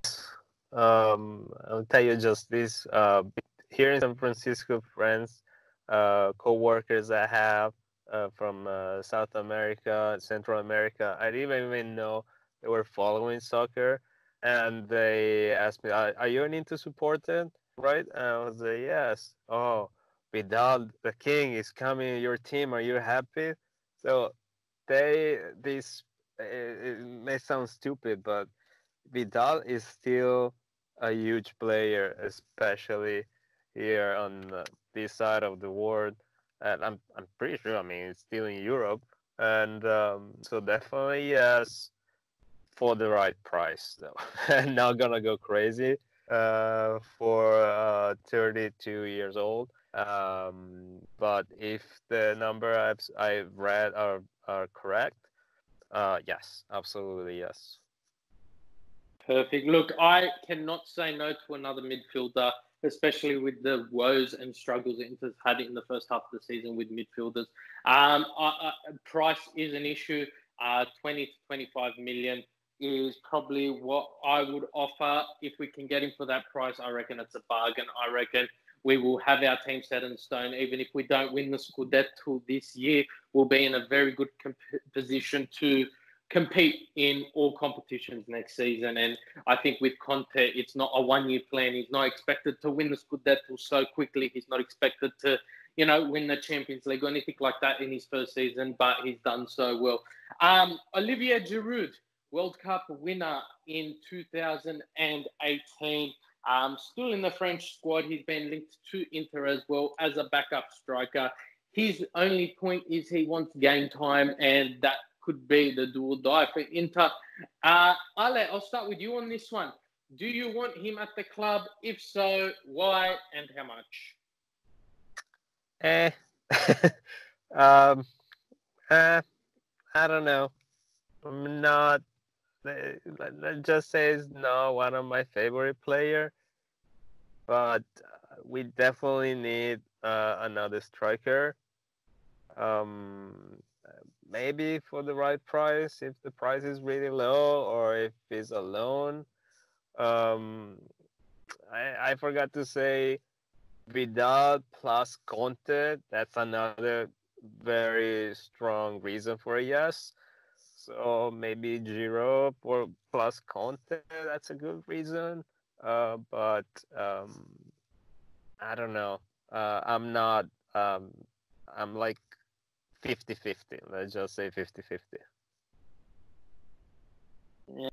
Um, I'll tell you just this. Uh, here in San Francisco, friends, uh, co-workers I have uh, from uh, South America, Central America, I didn't even know they were following soccer, and they asked me, "Are, are you into supporting?" Right? And I was like, "Yes." Oh, Vidal, the king, is coming. Your team, are you happy? So they this it, it may sound stupid, but Vidal is still a huge player, especially here on this side of the world. And I'm I'm pretty sure. I mean, it's still in Europe, and um, so definitely yes, for the right price though. [laughs] and not gonna go crazy uh, for uh, 32 years old. Um, but if the number I've I've read are are correct, uh, yes, absolutely yes. Perfect. Look, I cannot say no to another midfielder especially with the woes and struggles Inter's had in the first half of the season with midfielders. Um, price is an issue. Uh, 20 to 25 million is probably what I would offer. If we can get him for that price, I reckon it's a bargain. I reckon we will have our team set in stone. Even if we don't win the Scudetto this year, we'll be in a very good comp- position to compete in all competitions next season. And I think with Conte, it's not a one-year plan. He's not expected to win the Scudetto so quickly. He's not expected to, you know, win the Champions League or anything like that in his first season, but he's done so well. Um, Olivier Giroud, World Cup winner in 2018. Um, still in the French squad. He's been linked to Inter as well as a backup striker. His only point is he wants game time, and that could be the dual die for Inter. Uh, Ale, I'll start with you on this one. Do you want him at the club? If so, why and how much? Eh, [laughs] um, uh, I don't know. I'm not let's just say it's not one of my favorite player, but uh, we definitely need uh, another striker. Um, maybe for the right price, if the price is really low, or if he's alone. Um, I, I forgot to say Vidal plus Conte. That's another very strong reason for a yes. So maybe Giro or plus Conte, that's a good reason. Uh, but um, I don't know. Uh, I'm not. Um, I'm like 50 50. Let's just say 50 50. Yeah.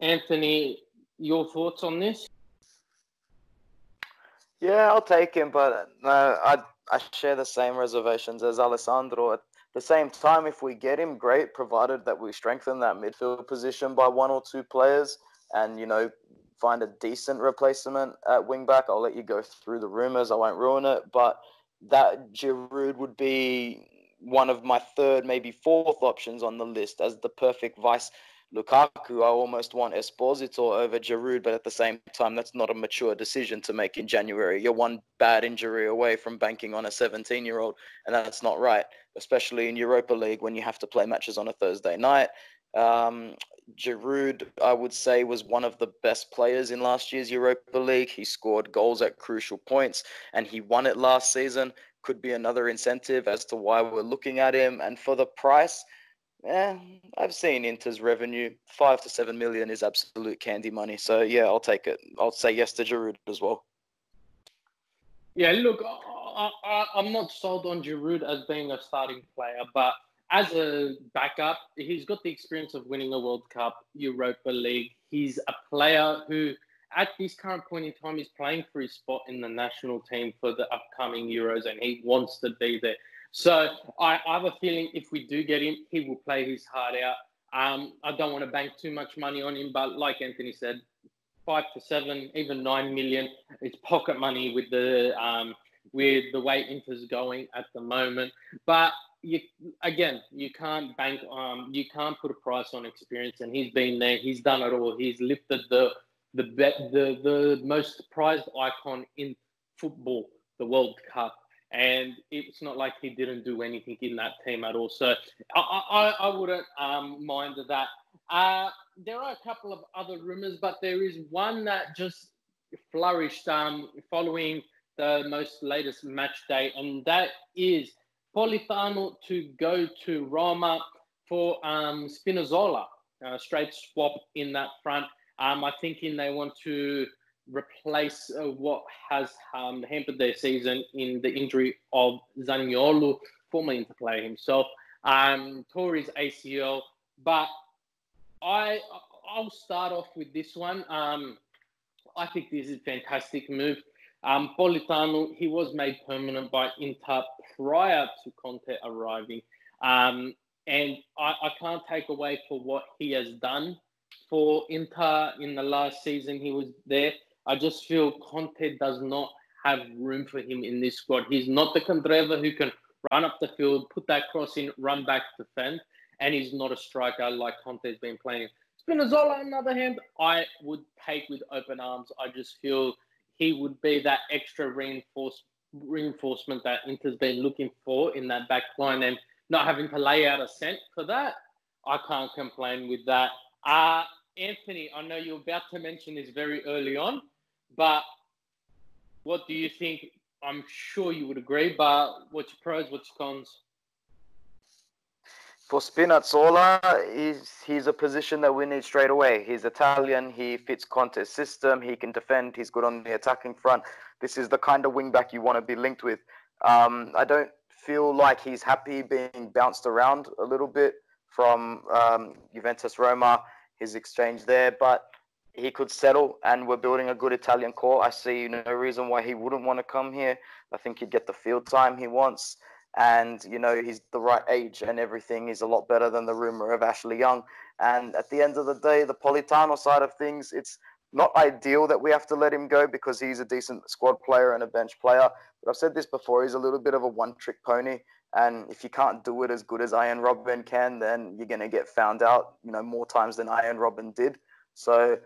Anthony, your thoughts on this? Yeah, I'll take him, but no, I I share the same reservations as Alessandro At the same time, if we get him, great, provided that we strengthen that midfield position by one or two players and, you know, find a decent replacement at wing back. I'll let you go through the rumors. I won't ruin it. But that Giroud would be one of my third, maybe fourth options on the list as the perfect vice Lukaku, I almost want Esposito over Giroud, but at the same time, that's not a mature decision to make in January. You're one bad injury away from banking on a 17 year old, and that's not right, especially in Europa League when you have to play matches on a Thursday night. Um, Giroud, I would say, was one of the best players in last year's Europa League. He scored goals at crucial points, and he won it last season. Could be another incentive as to why we're looking at him. And for the price, yeah, I've seen Inter's revenue. Five to seven million is absolute candy money. So yeah, I'll take it. I'll say yes to Giroud as well. Yeah, look, I, am not sold on Giroud as being a starting player, but as a backup, he's got the experience of winning a World Cup, Europa League. He's a player who, at this current point in time, he's playing for his spot in the national team for the upcoming Euros, and he wants to be there. So I, have a feeling if we do get him, he will play his heart out. Um, I don't want to bank too much money on him, but like Anthony said, five to seven, even nine million, it's pocket money with the um, with the way Inter's going at the moment. But you again, you can't bank. Um, you can't put a price on experience, and he's been there. He's done it all. He's lifted the the the the most prized icon in football, the World Cup and it's not like he didn't do anything in that team at all. So I, I, I wouldn't um, mind that. Uh, there are a couple of other rumors, but there is one that just flourished um, following the most latest match day, and that is Politano to go to Roma for um, Spinazzola, straight swap in that front. Um, I thinking they want to replace uh, what has um, hampered their season in the injury of Zaniolo, former Inter player himself, um, tore his ACL. But I, I'll start off with this one. Um, I think this is a fantastic move. Um, Politano, he was made permanent by Inter prior to Conte arriving. Um, and I, I can't take away for what he has done for Inter in the last season he was there. I just feel Conte does not have room for him in this squad. He's not the Candreva who can run up the field, put that cross in, run back, defend, and he's not a striker like Conte's been playing. Spinazzola, on the other hand, I would take with open arms. I just feel he would be that extra reinforce, reinforcement that Inter's been looking for in that back line and not having to lay out a cent for that. I can't complain with that. Uh, Anthony, I know you're about to mention this very early on, but what do you think? I'm sure you would agree, but what's your pros, what's your cons? For Spinazzola, he's, he's a position that we need straight away. He's Italian, he fits Conte's system, he can defend, he's good on the attacking front. This is the kind of wingback you want to be linked with. Um, I don't feel like he's happy being bounced around a little bit from um, Juventus Roma, his exchange there, but he could settle and we're building a good Italian core. I see no reason why he wouldn't want to come here. I think he'd get the field time he wants. And, you know, he's the right age and everything. He's a lot better than the rumor of Ashley Young. And at the end of the day, the Politano side of things, it's not ideal that we have to let him go because he's a decent squad player and a bench player. But I've said this before, he's a little bit of a one trick pony. And if you can't do it as good as Arjen Robben can, then you're going to get found out, you know, more times than Arjen Robben did. So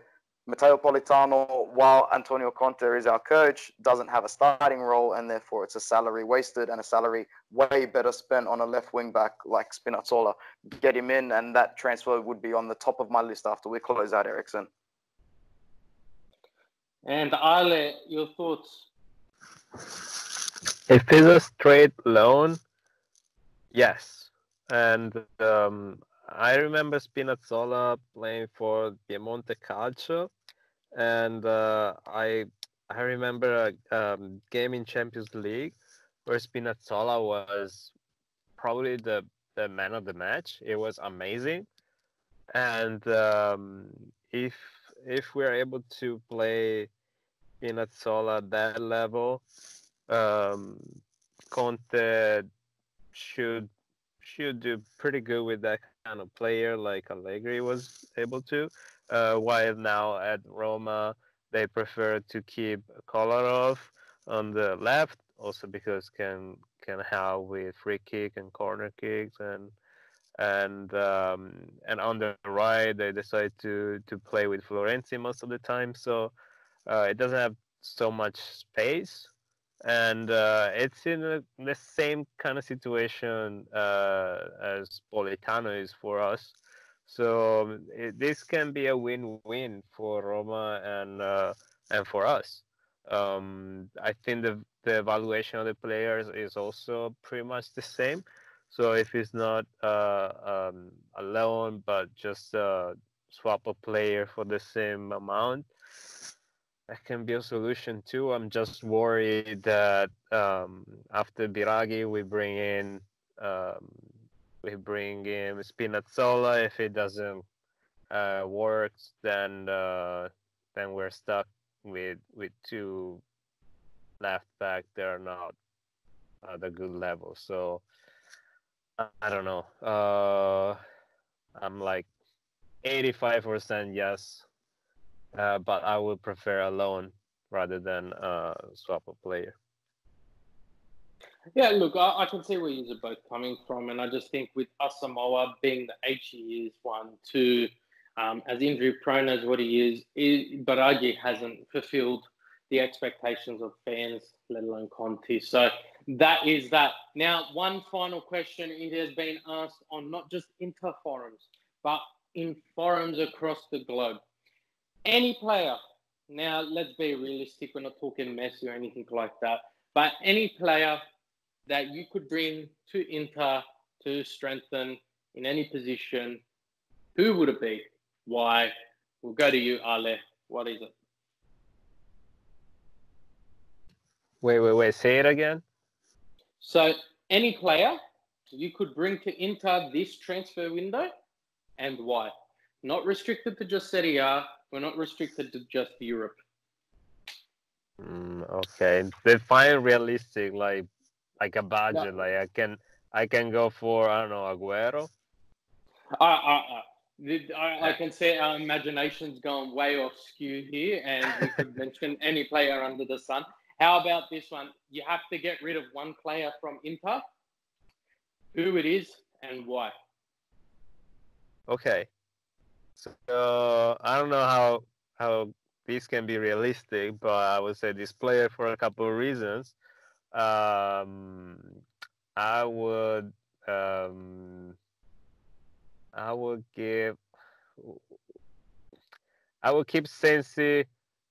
Matteo Politano, while Antonio Conte is our coach, doesn't have a starting role, and therefore it's a salary wasted and a salary way better spent on a left wing back like Spinazzola. Get him in, and that transfer would be on the top of my list after we close out Eriksen. And Ale, your thoughts? If it's a straight loan, yes. And um, I remember Spinazzola playing for Piemonte Calcio, and uh, I I remember a um, game in Champions League where Spinazzola was probably the the man of the match. It was amazing, and um, if if we're able to play Spinazzola at that level, um, Conte should should do pretty good with that kind of player like Allegri was able to. Uh, while now at Roma, they prefer to keep Kolarov on the left, also because can can help with free kick and corner kicks and and um, and on the right they decide to to play with Florenzi most of the time, so uh, it doesn't have so much space and uh, it's in a, the same kind of situation uh, as Politano is for us. So it, this can be a win-win for Roma and uh, and for us. Um, I think the the evaluation of the players is also pretty much the same. So if it's not uh, um, a loan but just swap a player for the same amount, that can be a solution too. I'm just worried that um, after Biraghi we bring in um, we bring in Spinazzola. If it doesn't uh, work, then uh, then we're stuck with with two left back. They're not at a good level. So I don't know. Uh, I'm like 85% yes uh, but I would prefer a loan rather than uh, swap a player. Yeah, look, I, I, can see where you're both coming from, and I just think with Asamoah being the age he is, one, two, um, as injury prone as what he is, is Biraghi hasn't fulfilled the expectations of fans, let alone Conte. So that is that. Now, one final question it has been asked on not just Inter forums, but in forums across the globe any player. Now, let's be realistic. We're not talking Messi or anything like that. But any player that you could bring to Inter to strengthen in any position, who would it be? Why? We'll go to you, Ale. What is it? Wait, wait, wait. Say it again. So, any player you could bring to Inter this transfer window and why? Not restricted to just Serie A, we're not restricted to just Europe. Mm, okay, define realistic, like like a budget. Yeah. Like I can I can go for I don't know Aguero. Uh, uh, uh. I, I, can say our imagination's gone way off skew here, and we could [laughs] mention any player under the sun. How about this one? You have to get rid of one player from Inter. Who it is and why? Okay. So I don't know how how this can be realistic, but I would say this player for a couple of reasons. Um, I would um, I would give I would keep Sensi,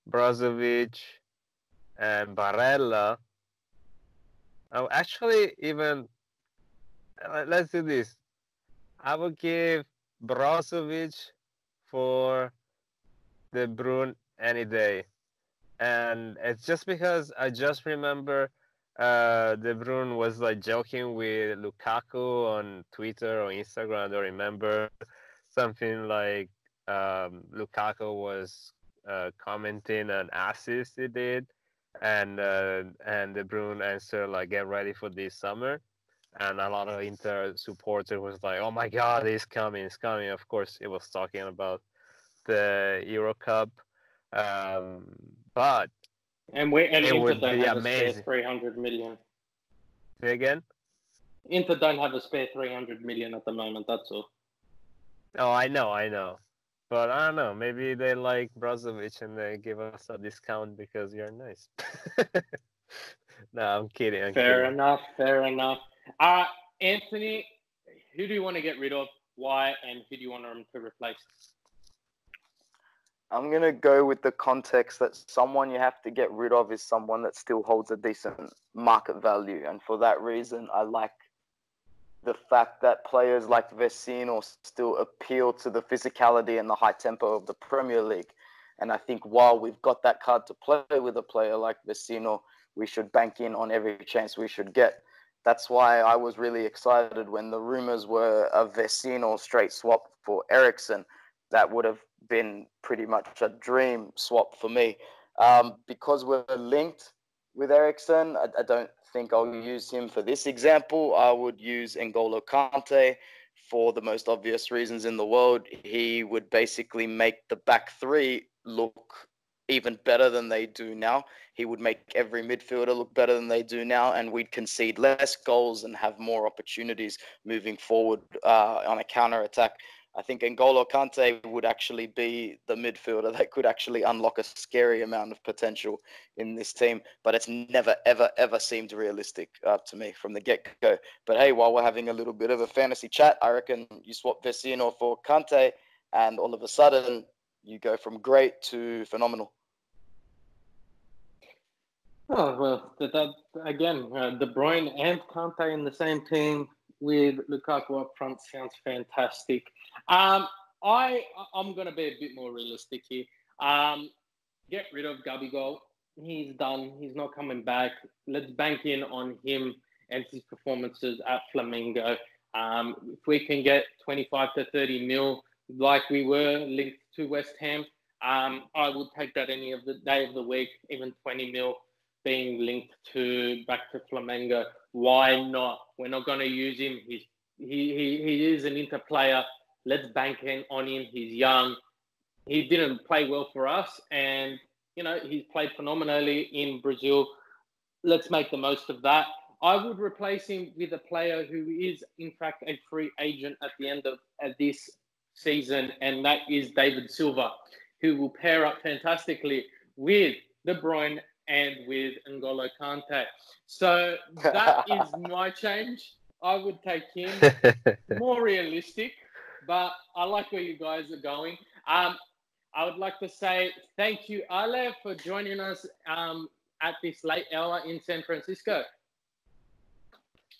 Brozovic, and Barella. I actually even let's do this. I would give Brozovic for De Bruyne any day, and it's just because I just remember uh, De Bruyne was like joking with Lukaku on Twitter or Instagram. I don't remember something like um, Lukaku was uh, commenting an assist he did, and uh, and De Bruyne answered like, "Get ready for this summer." And a lot of Inter supporters was like, "Oh my God, he's coming! He's coming!" Of course, it was talking about the Euro Cup, um, but and we and It Inter would don't be have a spare three hundred million. say again. Inter don't have a spare three hundred million at the moment. That's all. Oh, I know, I know. But I don't know. Maybe they like Brozovic and they give us a discount because you're nice. [laughs] no, I'm kidding. I'm Fair kidding. enough. Fair enough. Uh Anthony, who do you want to get rid of? Why and who do you want them to replace? I'm gonna go with the context that someone you have to get rid of is someone that still holds a decent market value, and for that reason, I like the fact that players like Vecino still appeal to the physicality and the high tempo of the Premier League. And I think while we've got that card to play with a player like Vecino, we should bank in on every chance we should get. That's why I was really excited when the rumors were a Vecino straight swap for Eriksen. That would have been pretty much a dream swap for me. Um, because we're linked with Eriksen, I, I don't think I'll use him for this example. I would use N'Golo Kante for the most obvious reasons in the world. He would basically make the back three look even better than they do now. He would make every midfielder look better than they do now, and we'd concede less goals and have more opportunities moving forward uh, on a counter attack. I think N'Golo Kante would actually be the midfielder that could actually unlock a scary amount of potential in this team, but it's never, ever, ever seemed realistic uh, to me from the get go. But hey, while we're having a little bit of a fantasy chat, I reckon you swap Vecino for Kante, and all of a sudden you go from great to phenomenal. Oh well, that, that again, uh, De Bruyne and Kante in the same team with Lukaku up front sounds fantastic. Um, I I'm gonna be a bit more realistic here. Um, get rid of Gabigol. He's done. He's not coming back. Let's bank in on him and his performances at Flamengo. Um, if we can get 25 to 30 mil, like we were linked to West Ham, um, I would take that any of the day of the week, even 20 mil being linked to back to Flamengo. Why not? We're not going to use him. He's he, he he is an Inter player. Let's bank on him. He's young. He didn't play well for us, and you know he's played phenomenally in Brazil. Let's make the most of that. I would replace him with a player who is in fact a free agent at the end of at this season, and that is David Silva, who will pair up fantastically with De Bruyne and with N'Golo Kante. So that [laughs] is my change. I would take him. [laughs] More realistic, but I like where you guys are going. Um, I would like to say thank you, Ale, for joining us um, at this late hour in San Francisco.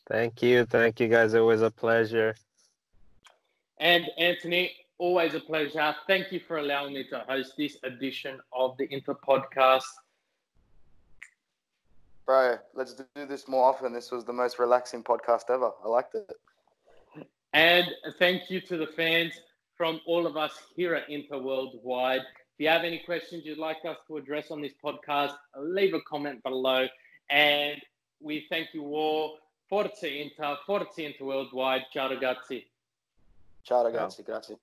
thank you, thank you guys. It was a pleasure. And Anthony, always a pleasure. Thank you for allowing me to host this edition of the Inter Podcast. Bro, let's do this more often. This was the most relaxing podcast ever. I liked it. And thank you to the fans from all of us here at Inter Worldwide. If you have any questions you'd like us to address on this podcast, leave a comment below. And we thank you all. Forza Inter, Forza Inter Worldwide. Ciao ragazzi. Ciao ragazzi, grazie.